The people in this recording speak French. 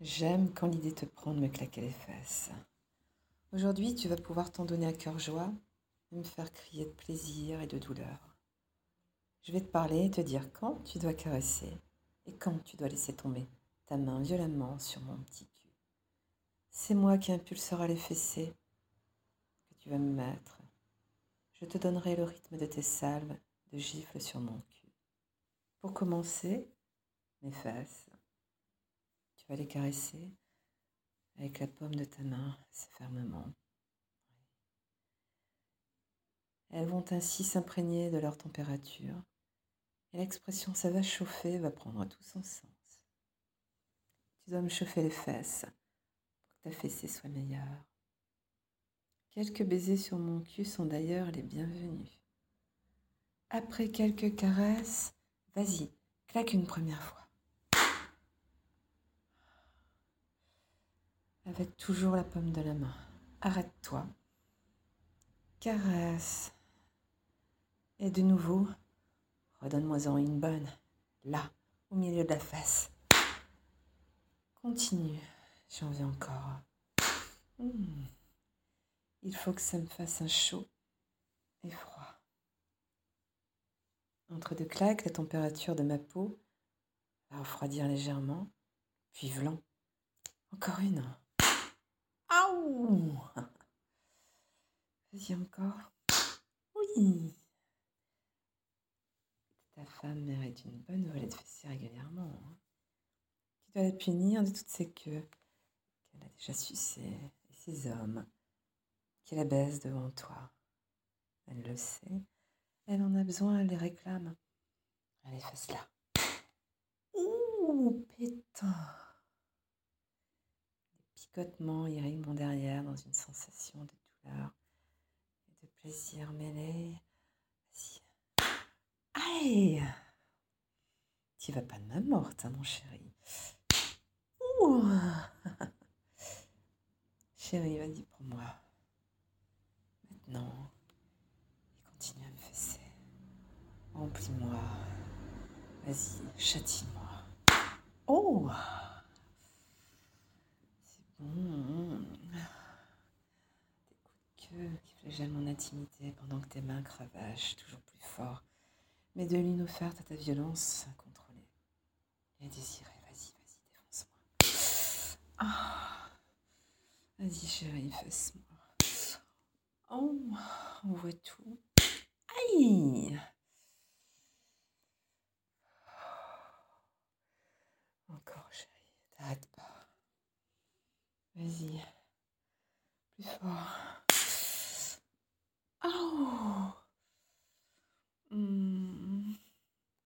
J'aime quand l'idée te prend de me claquer les fesses. Aujourd'hui, tu vas pouvoir t'en donner à cœur joie et me faire crier de plaisir et de douleur. Je vais te parler et te dire quand tu dois caresser et quand tu dois laisser tomber ta main violemment sur mon petit cul. C'est moi qui impulsera les fessées que tu vas me mettre. Je te donnerai le rythme de tes salves de gifles sur mon cul. Pour commencer, mes fesses les caresser avec la paume de ta main fermement. Elles vont ainsi s'imprégner de leur température et l'expression ça va chauffer va prendre tout son sens. Tu dois me chauffer les fesses pour que ta fessée soit meilleure. Quelques baisers sur mon cul sont d'ailleurs les bienvenus. Après quelques caresses, vas-y, claque une première fois. Avec toujours la paume de la main. Arrête-toi. Caresse. Et de nouveau, redonne-moi-en une bonne, là, au milieu de la face. Continue, j'en viens encore. Hmm. Il faut que ça me fasse un chaud et froid. Entre deux claques, la température de ma peau va refroidir légèrement, puis vlan. Encore une. Vas-y encore. Oui. Ta femme mérite une bonne volée de fessiers régulièrement. Hein. Tu dois la punir de toutes ces queues qu'elle a déjà sucées et ces hommes qu'elle abaisse devant toi. Elle le sait. Elle en a besoin, elle les réclame. Allez, fasse-la. Ouh, pétain picotement irrigue mon derrière dans une sensation de douleur et de plaisir mêlé. Aïe Tu vas pas de ma morte, hein, mon chéri. Ouh Chéri, vas-y pour moi. Maintenant, continue à me fesser. Remplis-moi. Vas-y, châtie-moi. Oh Mmh. Des coups de queue qui mon intimité pendant que tes mains cravachent toujours plus fort. Mais de l'une offerte à ta violence incontrôlée et désirée. Vas-y, vas-y, défonce-moi. Ah. Vas-y, chérie, fesse-moi. Oh, on voit tout. Aïe Encore, chérie, t'arrêtes pas. Vas-y. Plus fort.